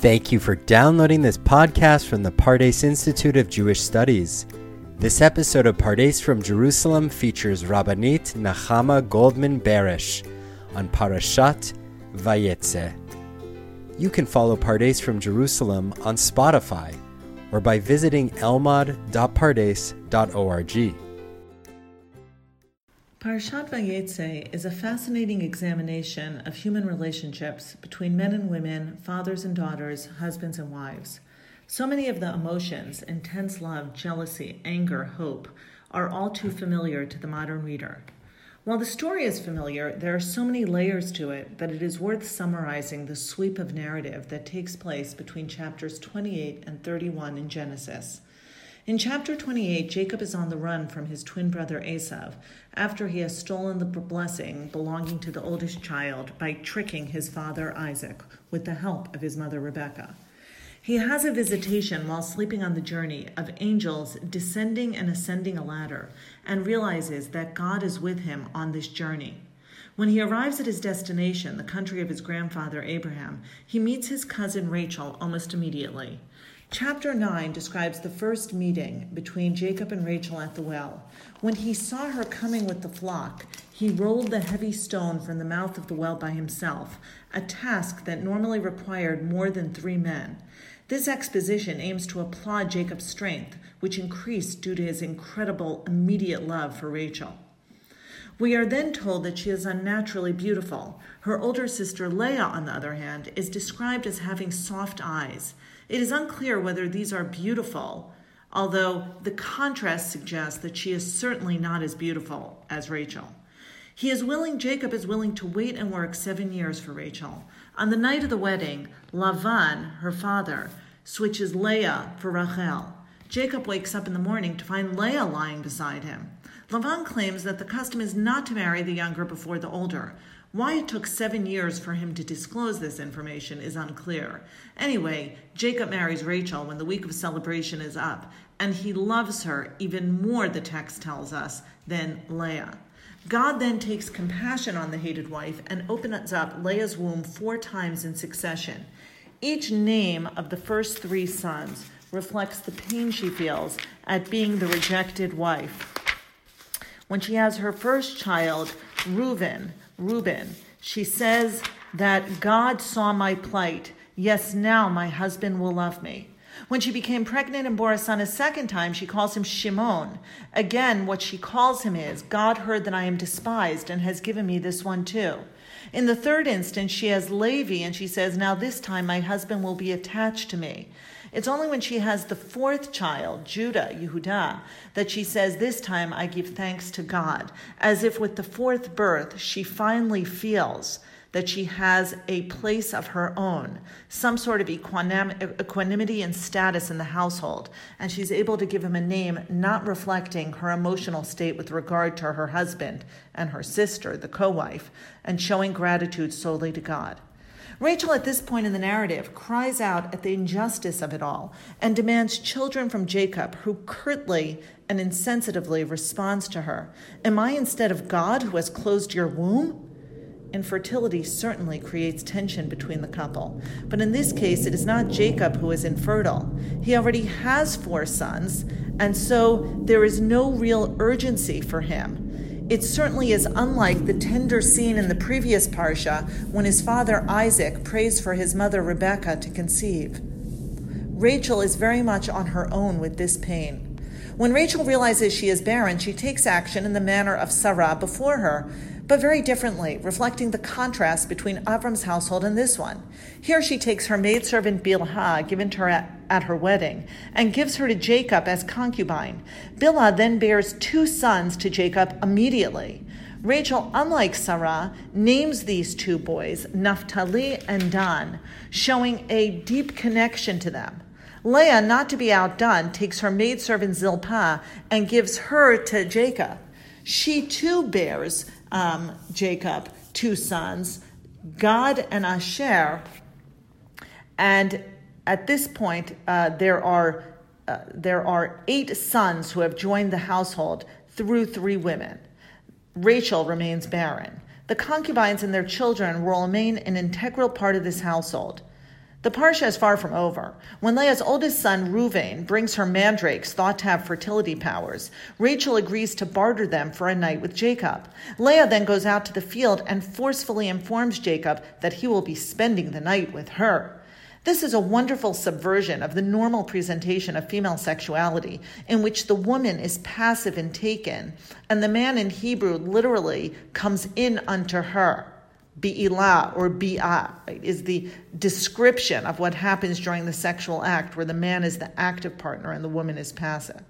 Thank you for downloading this podcast from the Pardes Institute of Jewish Studies. This episode of Pardes from Jerusalem features Rabbanit Nechama Goldman Barash on Parashat Vayetze. You can follow Pardes from Jerusalem on Spotify or by visiting elmad.pardes.org. Parashat Vayetze is a fascinating examination of human relationships between men and women, fathers and daughters, husbands and wives. So many of the emotions intense love, jealousy, anger, hope are all too familiar to the modern reader. While the story is familiar, there are so many layers to it that it is worth summarizing the sweep of narrative that takes place between chapters 28 and 31 in Genesis. In chapter 28, Jacob is on the run from his twin brother Esav after he has stolen the blessing belonging to the oldest child by tricking his father Isaac with the help of his mother Rebekah. He has a visitation while sleeping on the journey of angels descending and ascending a ladder and realizes that God is with him on this journey. When he arrives at his destination, the country of his grandfather Abraham, he meets his cousin Rachel almost immediately. Chapter 9 describes the first meeting between Jacob and Rachel at the well. When he saw her coming with the flock, he rolled the heavy stone from the mouth of the well by himself, a task that normally required more than three men. This exposition aims to applaud Jacob's strength, which increased due to his incredible immediate love for Rachel. We are then told that she is unnaturally beautiful. Her older sister Leah, on the other hand, is described as having soft eyes. It is unclear whether these are beautiful, although the contrast suggests that she is certainly not as beautiful as Rachel. He is willing, Jacob is willing to wait and work seven years for Rachel. On the night of the wedding, Lavan, her father, switches Leah for Rachel. Jacob wakes up in the morning to find Leah lying beside him. Lavan claims that the custom is not to marry the younger before the older. Why it took seven years for him to disclose this information is unclear. Anyway, Jacob marries Rachel when the week of celebration is up, and he loves her even more, the text tells us, than Leah. God then takes compassion on the hated wife and opens up Leah's womb four times in succession. Each name of the first three sons reflects the pain she feels at being the rejected wife. When she has her first child, Reuben, Reuben, she says that God saw my plight. Yes, now my husband will love me. When she became pregnant and bore a son a second time, she calls him Shimon. Again, what she calls him is God heard that I am despised and has given me this one too. In the third instance, she has Levi and she says, Now this time my husband will be attached to me. It's only when she has the fourth child, Judah, Yehuda, that she says, This time I give thanks to God, as if with the fourth birth she finally feels that she has a place of her own, some sort of equanimity and status in the household, and she's able to give him a name not reflecting her emotional state with regard to her husband and her sister, the co wife, and showing gratitude solely to God. Rachel, at this point in the narrative, cries out at the injustice of it all and demands children from Jacob, who curtly and insensitively responds to her. Am I instead of God who has closed your womb? Infertility certainly creates tension between the couple, but in this case, it is not Jacob who is infertile. He already has four sons, and so there is no real urgency for him. It certainly is unlike the tender scene in the previous parsha when his father Isaac prays for his mother Rebekah to conceive. Rachel is very much on her own with this pain. When Rachel realizes she is barren, she takes action in the manner of Sarah before her, but very differently, reflecting the contrast between Avram's household and this one. Here she takes her maidservant Bilhah, given to her at, at her wedding, and gives her to Jacob as concubine. Bilhah then bears two sons to Jacob immediately. Rachel, unlike Sarah, names these two boys Naphtali and Dan, showing a deep connection to them. Leah, not to be outdone, takes her maidservant Zilpah and gives her to Jacob. She too bears um, Jacob two sons, Gad and Asher. And at this point, uh, there are uh, there are eight sons who have joined the household through three women. Rachel remains barren. The concubines and their children will remain an integral part of this household. The parsha is far from over. When Leah's oldest son, Ruvain, brings her mandrakes thought to have fertility powers, Rachel agrees to barter them for a night with Jacob. Leah then goes out to the field and forcefully informs Jacob that he will be spending the night with her. This is a wonderful subversion of the normal presentation of female sexuality, in which the woman is passive and taken, and the man in Hebrew literally comes in unto her. Bi'ilah or bi'ah right, is the description of what happens during the sexual act, where the man is the active partner and the woman is passive.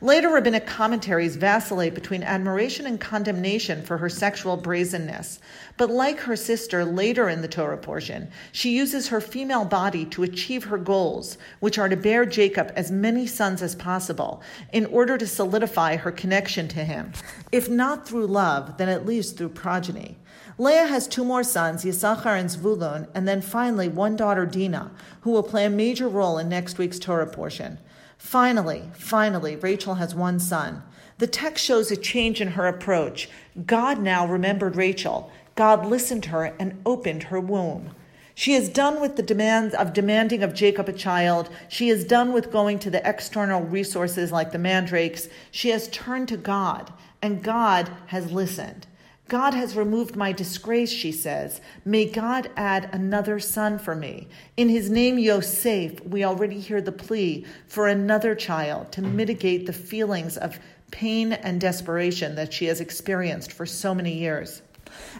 Later rabbinic commentaries vacillate between admiration and condemnation for her sexual brazenness. But like her sister later in the Torah portion, she uses her female body to achieve her goals, which are to bear Jacob as many sons as possible, in order to solidify her connection to him. If not through love, then at least through progeny. Leah has two more sons, Yisachar and Zvulun, and then finally one daughter, Dinah, who will play a major role in next week's Torah portion. Finally, finally, Rachel has one son. The text shows a change in her approach. God now remembered Rachel. God listened to her and opened her womb. She is done with the demands of demanding of Jacob a child. She is done with going to the external resources like the mandrakes. She has turned to God, and God has listened. God has removed my disgrace, she says. May God add another son for me. In his name, Yosef, we already hear the plea for another child to mitigate the feelings of pain and desperation that she has experienced for so many years.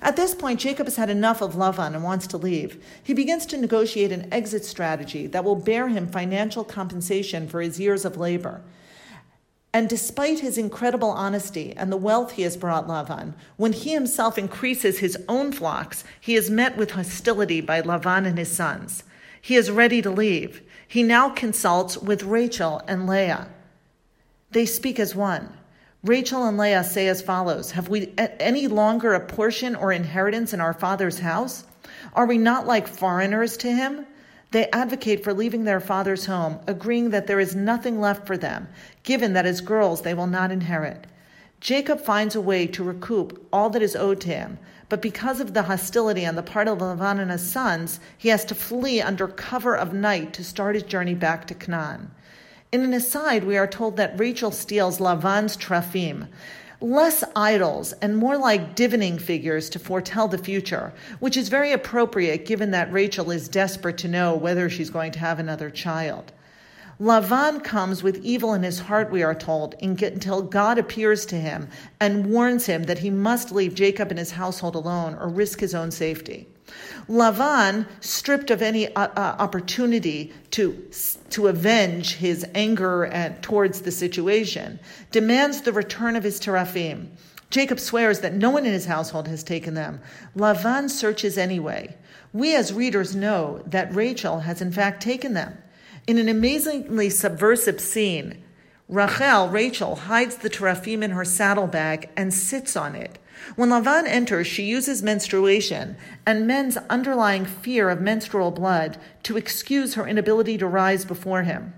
At this point, Jacob has had enough of Lavan and wants to leave. He begins to negotiate an exit strategy that will bear him financial compensation for his years of labor. And despite his incredible honesty and the wealth he has brought Lavan, when he himself increases his own flocks, he is met with hostility by Lavan and his sons. He is ready to leave. He now consults with Rachel and Leah. They speak as one. Rachel and Leah say as follows Have we any longer a portion or inheritance in our father's house? Are we not like foreigners to him? They advocate for leaving their father's home, agreeing that there is nothing left for them, given that as girls they will not inherit. Jacob finds a way to recoup all that is owed to him, but because of the hostility on the part of Lavan and his sons, he has to flee under cover of night to start his journey back to Canaan. In an aside, we are told that Rachel steals Lavan's trafim, less idols and more like divining figures to foretell the future, which is very appropriate given that Rachel is desperate to know whether she's going to have another child. Lavan comes with evil in his heart, we are told, until God appears to him and warns him that he must leave Jacob and his household alone or risk his own safety. Lavan, stripped of any uh, uh, opportunity to, to avenge his anger at, towards the situation, demands the return of his teraphim. Jacob swears that no one in his household has taken them. Lavan searches anyway. We as readers know that Rachel has in fact taken them. In an amazingly subversive scene, Rachel, Rachel, hides the teraphim in her saddlebag and sits on it. When Lavan enters, she uses menstruation and men's underlying fear of menstrual blood to excuse her inability to rise before him.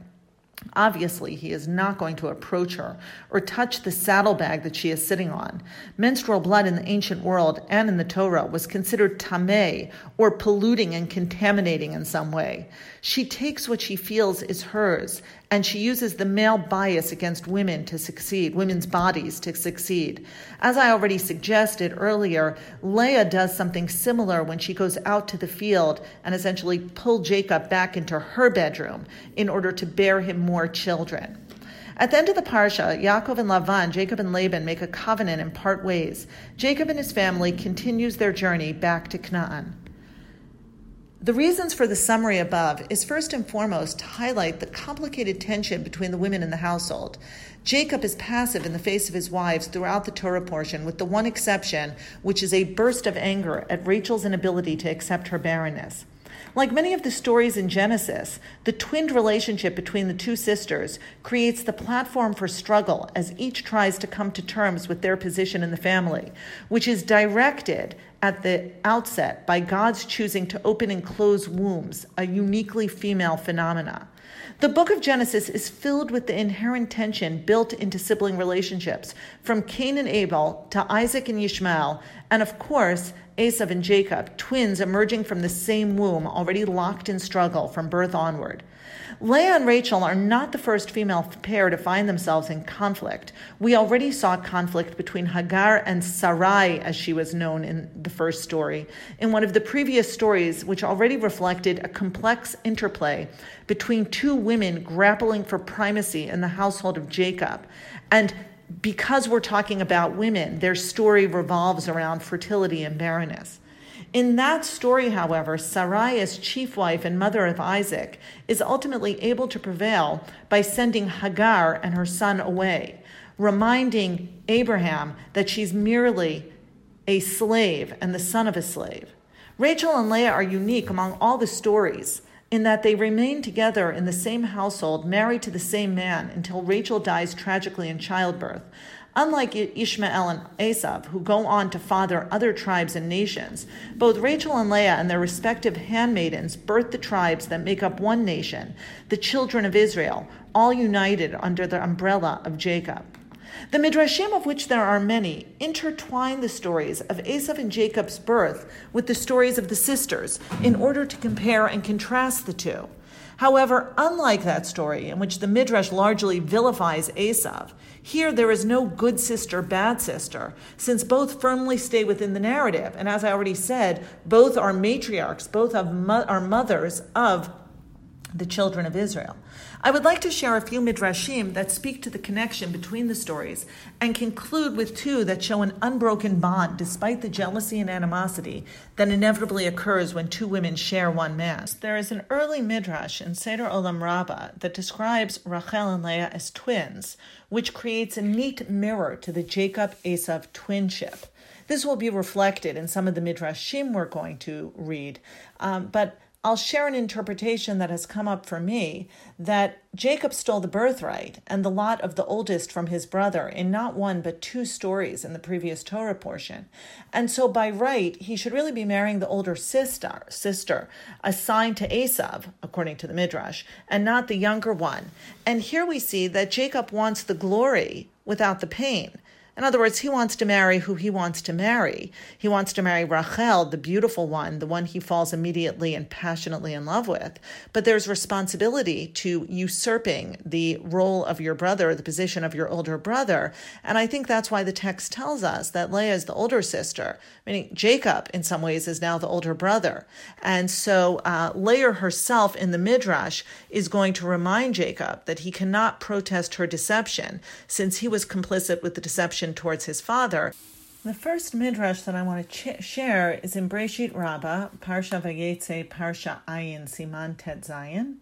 Obviously, he is not going to approach her or touch the saddlebag that she is sitting on. Menstrual blood in the ancient world and in the Torah was considered tameh, or polluting and contaminating in some way. She takes what she feels is hers, and she uses the male bias against women to succeed, women's bodies to succeed. As I already suggested earlier, Leah does something similar when she goes out to the field and essentially pull Jacob back into her bedroom in order to bear him more children. At the end of the parsha, Yaakov and Lavan, Jacob and Laban make a covenant and part ways. Jacob and his family continues their journey back to Canaan. The reasons for the summary above is first and foremost to highlight the complicated tension between the women in the household. Jacob is passive in the face of his wives throughout the Torah portion, with the one exception, which is a burst of anger at Rachel's inability to accept her barrenness. Like many of the stories in Genesis, the twinned relationship between the two sisters creates the platform for struggle as each tries to come to terms with their position in the family, which is directed at the outset by God's choosing to open and close wombs, a uniquely female phenomena. The book of Genesis is filled with the inherent tension built into sibling relationships, from Cain and Abel to Isaac and Ishmael, and of course, Esav and Jacob, twins emerging from the same womb, already locked in struggle from birth onward. Leah and Rachel are not the first female pair to find themselves in conflict. We already saw conflict between Hagar and Sarai, as she was known in the first story, in one of the previous stories, which already reflected a complex interplay between two women grappling for primacy in the household of Jacob. And because we're talking about women, their story revolves around fertility and barrenness. In that story, however, Sarai, as chief wife and mother of Isaac, is ultimately able to prevail by sending Hagar and her son away, reminding Abraham that she's merely a slave and the son of a slave. Rachel and Leah are unique among all the stories in that they remain together in the same household, married to the same man, until Rachel dies tragically in childbirth, Unlike Ishmael and Esav, who go on to father other tribes and nations, both Rachel and Leah and their respective handmaidens birth the tribes that make up one nation, the children of Israel, all united under the umbrella of Jacob. The Midrashim, of which there are many, intertwine the stories of Esav and Jacob's birth with the stories of the sisters in order to compare and contrast the two. However, unlike that story, in which the Midrash largely vilifies Esav, here there is no good sister, bad sister, since both firmly stay within the narrative. And as I already said, both are matriarchs, both are mothers of the children of Israel. I would like to share a few midrashim that speak to the connection between the stories and conclude with two that show an unbroken bond despite the jealousy and animosity that inevitably occurs when two women share one man. There is an early midrash in Seder Olam Rabbah that describes Rachel and Leah as twins, which creates a neat mirror to the Jacob Esav twinship. This will be reflected in some of the midrashim we're going to read, um, but I'll share an interpretation that has come up for me that Jacob stole the birthright and the lot of the oldest from his brother in not one but two stories in the previous Torah portion. And so by right, he should really be marrying the older sister, sister assigned to Esav, according to the Midrash, and not the younger one. And here we see that Jacob wants the glory without the pain. In other words, he wants to marry who he wants to marry. He wants to marry Rachel, the beautiful one, the one he falls immediately and passionately in love with. But there's responsibility to usurping the role of your brother, the position of your older brother. And I think that's why the text tells us that Leah is the older sister, meaning Jacob, in some ways, is now the older brother. And so uh, Leah herself in the Midrash is going to remind Jacob that he cannot protest her deception since he was complicit with the deception towards his father. The first midrash that I want to ch- share is in Breshit Rabbah, Parsha Vayetze, Parsha Ayin, Siman Tet Zayin.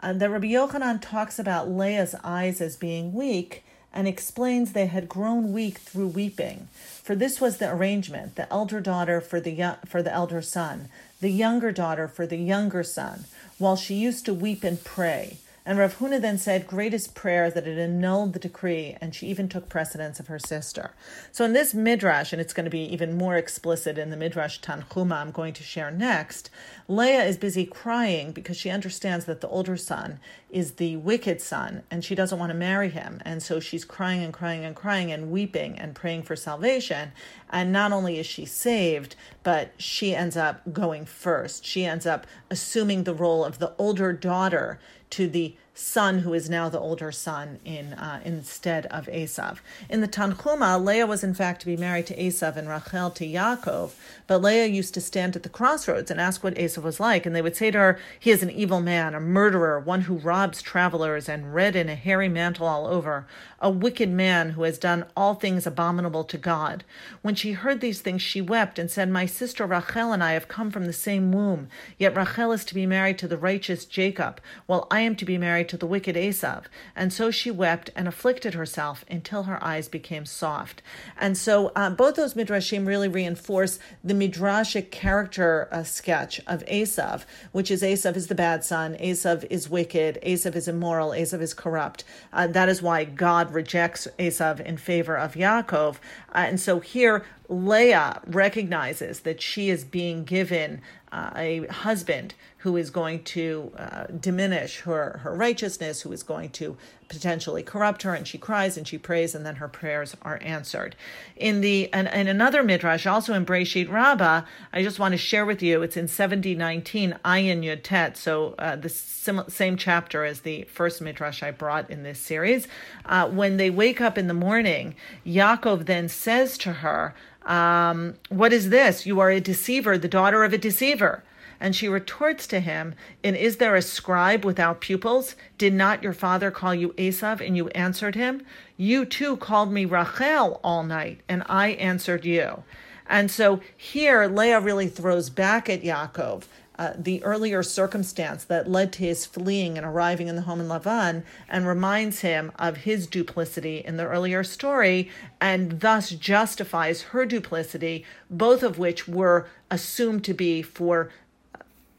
Uh, the Rabbi Yochanan talks about Leah's eyes as being weak and explains they had grown weak through weeping. For this was the arrangement: the elder daughter for the for the elder son, the younger daughter for the younger son, while she used to weep and pray. And Rav Huna then said, greatest prayer that it annulled the decree, and she even took precedence of her sister. So in this midrash, and it's going to be even more explicit in the midrash Tanhuma I'm going to share next, Leah is busy crying because she understands that the older son is the wicked son, and she doesn't want to marry him. And so she's crying and crying and crying and weeping and praying for salvation. And not only is she saved, but she ends up going first. She ends up assuming the role of the older daughter to the son who is now the older son in uh, instead of Esav. In the Tanhuma, Leah was in fact to be married to Esav and Rachel to Yaakov, but Leah used to stand at the crossroads and ask what Esav was like, and they would say to her, "He is an evil man, a murderer, one who robs travelers, and red in a hairy mantle all over, a wicked man who has done all things abominable to God." When she heard these things, she wept and said, "My sister Rachel and I have come from the same womb, yet Rachel is to be married to the righteous Jacob, while I am to be married to the wicked Esav. And so she wept and afflicted herself until her eyes became soft. And so uh, both those midrashim really reinforce the midrashic character uh, sketch of Esav, which is Esav is the bad son, Esav is wicked, Esav is immoral, Esav is corrupt. Uh, that is why God rejects Esav in favor of Yaakov. Uh, and so here Leah recognizes that she is being given uh, a husband who is going to uh, diminish her, her righteousness, who is going to potentially corrupt her, and she cries and she prays, and then her prayers are answered. In the in, another midrash, also in Breshit Rabbah, I just want to share with you. It's in seventy nineteen Ayin Yud Tet, so uh, the sim- same chapter as the first midrash I brought in this series. Uh, when they wake up in the morning, Yaakov then says to her. Um, what is this? You are a deceiver, the daughter of a deceiver. And she retorts to him, And is there a scribe without pupils? Did not your father call you Esav, and you answered him? You too called me Rachel all night, and I answered you. And so here, Leah really throws back at Yaakov. Uh, the earlier circumstance that led to his fleeing and arriving in the home in Lavan and reminds him of his duplicity in the earlier story and thus justifies her duplicity, both of which were assumed to be for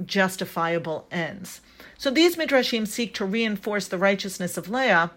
justifiable ends. So these midrashim seek to reinforce the righteousness of Leah,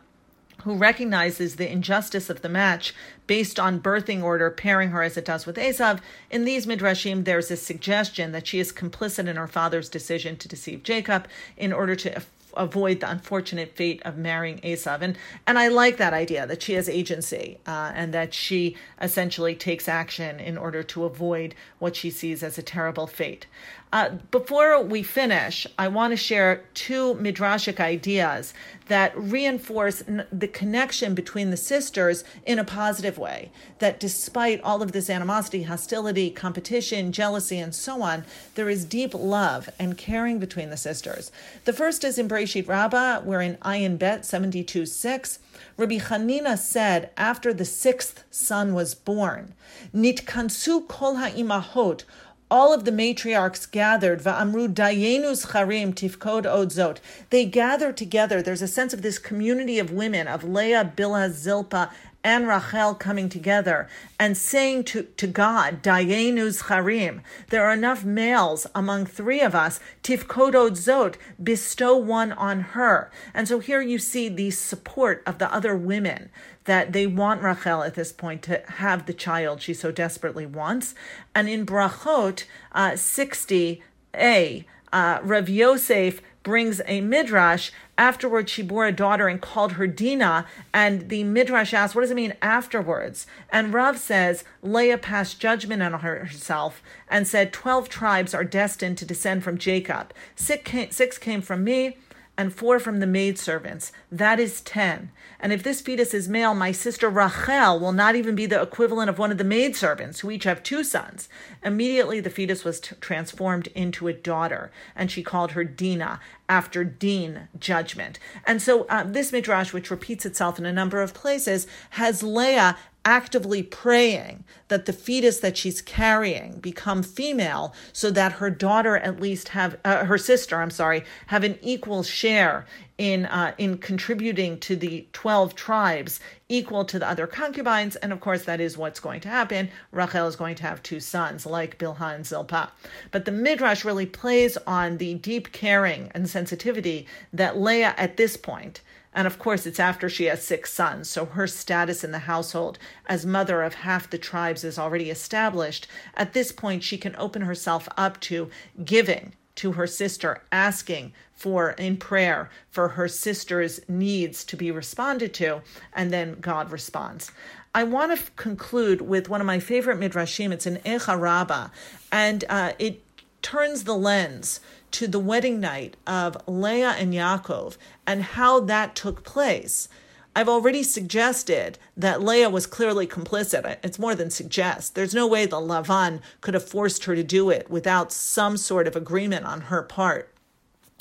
who recognizes the injustice of the match based on birthing order pairing her as it does with Esav. In these midrashim, there's a suggestion that she is complicit in her father's decision to deceive Jacob in order to avoid the unfortunate fate of marrying Esav. And, and I like that idea that she has agency uh, and that she essentially takes action in order to avoid what she sees as a terrible fate. Uh, before we finish, I want to share two midrashic ideas that reinforce the connection between the sisters in a positive way. That despite all of this animosity, hostility, competition, jealousy, and so on, there is deep love and caring between the sisters. The first is in Breshit Rabbah, where in Ayin Bet 72 6, Rabbi Hanina said after the sixth son was born, Nitkansu kol ha'imahot all of the matriarchs gathered, va'amru dayenus charim tifkod odzot. They gathered together. There's a sense of this community of women, of Leah, Bilhah, Zilpah, and Rachel coming together and saying to, to God, Dayenus Charim, there are enough males among three of us, Tifkodot Zot, bestow one on her. And so here you see the support of the other women that they want Rachel at this point to have the child she so desperately wants. And in Brachot uh, 60a, uh, Rav Yosef brings a midrash. Afterwards, she bore a daughter and called her Dinah. And the midrash asks, What does it mean afterwards? And Rav says, Leah passed judgment on herself and said, Twelve tribes are destined to descend from Jacob. Six came, six came from me and four from the maidservants. That is ten. And if this fetus is male, my sister Rachel will not even be the equivalent of one of the maidservants, who each have two sons. Immediately the fetus was t- transformed into a daughter, and she called her Dinah, after Din judgment. And so uh, this midrash, which repeats itself in a number of places, has Leah actively praying that the fetus that she's carrying become female so that her daughter at least have uh, her sister i'm sorry have an equal share in uh, in contributing to the 12 tribes equal to the other concubines. And of course that is what's going to happen. Rachel is going to have two sons like bilhah and zilpah. But the midrash really plays on the deep caring and sensitivity that leah at this point and of course, it's after she has six sons, so her status in the household as mother of half the tribes is already established. At this point, she can open herself up to giving to her sister, asking for in prayer for her sister's needs to be responded to, and then God responds. I want to conclude with one of my favorite midrashim. It's in Echa Rabbah, and uh, it turns the lens to the wedding night of Leah and Yaakov and how that took place. I've already suggested that Leah was clearly complicit. It's more than suggest. There's no way the Lavan could have forced her to do it without some sort of agreement on her part.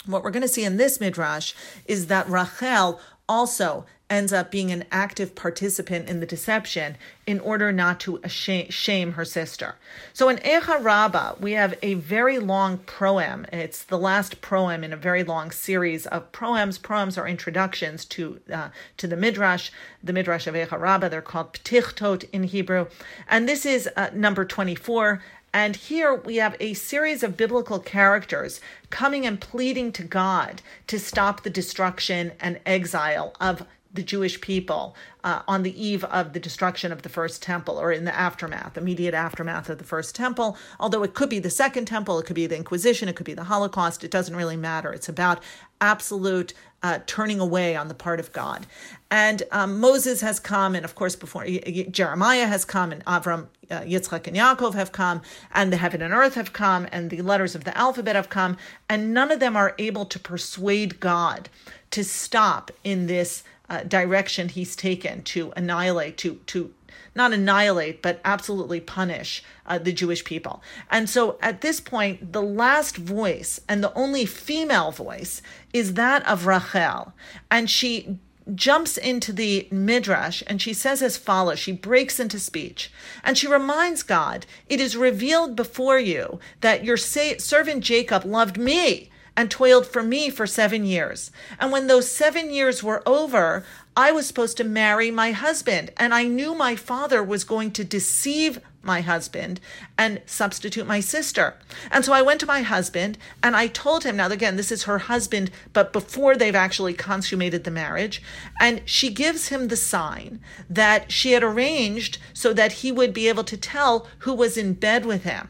What we're going to see in this midrash is that Rachel also ends up being an active participant in the deception in order not to shame her sister. So in Echa Rabbah, we have a very long proem. It's the last proem in a very long series of proems. Proems are introductions to uh, to the Midrash, the Midrash of Echa Rabbah. They're called Ptichtot in Hebrew. And this is uh, number 24. And here we have a series of biblical characters coming and pleading to God to stop the destruction and exile of the Jewish people uh, on the eve of the destruction of the first temple or in the aftermath, immediate aftermath of the first temple. Although it could be the second temple, it could be the Inquisition, it could be the Holocaust, it doesn't really matter. It's about absolute uh, turning away on the part of God. And um, Moses has come, and of course, before Jeremiah has come, and Avram, uh, Yitzchak, and Yaakov have come, and the heaven and earth have come, and the letters of the alphabet have come, and none of them are able to persuade God to stop in this uh, direction he's taken to annihilate, to to not annihilate, but absolutely punish uh, the Jewish people. And so at this point, the last voice and the only female voice is that of Rachel. And she jumps into the midrash and she says as follows she breaks into speech and she reminds god it is revealed before you that your servant jacob loved me and toiled for me for seven years. And when those seven years were over, I was supposed to marry my husband. And I knew my father was going to deceive my husband and substitute my sister. And so I went to my husband and I told him, now again, this is her husband, but before they've actually consummated the marriage. And she gives him the sign that she had arranged so that he would be able to tell who was in bed with him.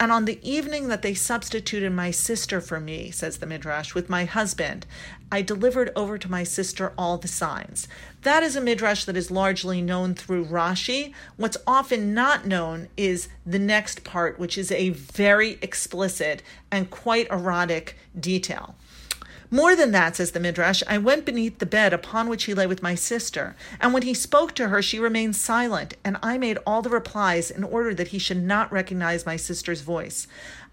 And on the evening that they substituted my sister for me, says the Midrash, with my husband, I delivered over to my sister all the signs. That is a Midrash that is largely known through Rashi. What's often not known is the next part, which is a very explicit and quite erotic detail. More than that, says the Midrash, I went beneath the bed upon which he lay with my sister, and when he spoke to her, she remained silent, and I made all the replies in order that he should not recognize my sister's voice.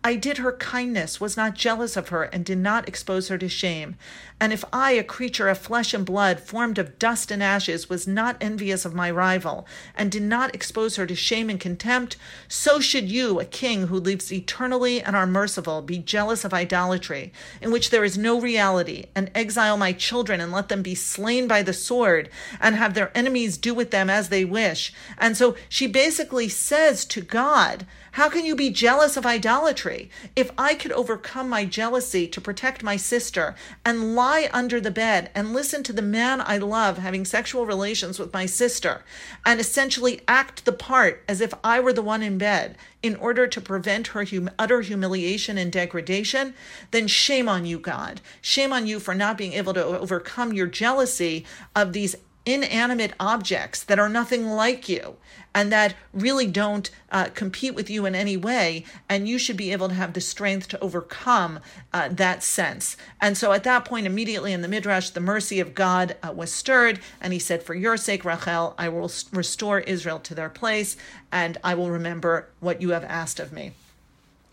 I did her kindness, was not jealous of her, and did not expose her to shame. And if I, a creature of flesh and blood, formed of dust and ashes, was not envious of my rival, and did not expose her to shame and contempt, so should you, a king who lives eternally and are merciful, be jealous of idolatry, in which there is no reality, and exile my children and let them be slain by the sword, and have their enemies do with them as they wish. And so she basically says to God, how can you be jealous of idolatry? If I could overcome my jealousy to protect my sister and lie under the bed and listen to the man I love having sexual relations with my sister and essentially act the part as if I were the one in bed in order to prevent her hum- utter humiliation and degradation, then shame on you, God. Shame on you for not being able to overcome your jealousy of these inanimate objects that are nothing like you and that really don't uh, compete with you in any way. And you should be able to have the strength to overcome uh, that sense. And so at that point, immediately in the Midrash, the mercy of God uh, was stirred. And he said, For your sake, Rachel, I will restore Israel to their place, and I will remember what you have asked of me.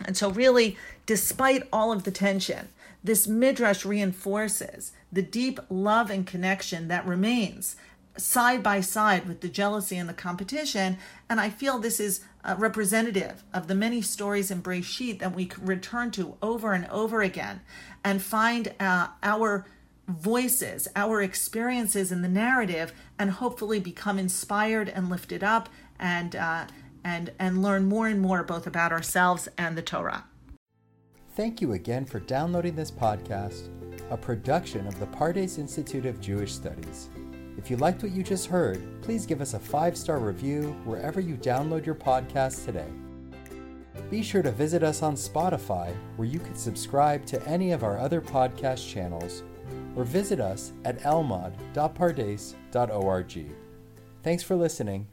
And so, really, despite all of the tension, this midrash reinforces the deep love and connection that remains side by side with the jealousy and the competition. And I feel this is uh, representative of the many stories in Breshit that we can return to over and over again and find uh, our voices, our experiences in the narrative, and hopefully become inspired and lifted up and uh, and and learn more and more both about ourselves and the Torah. Thank you again for downloading this podcast, a production of the Pardes Institute of Jewish Studies. If you liked what you just heard, please give us a five star review wherever you download your podcast today. Be sure to visit us on Spotify, where you can subscribe to any of our other podcast channels, or visit us at elmad.pardes.org. Thanks for listening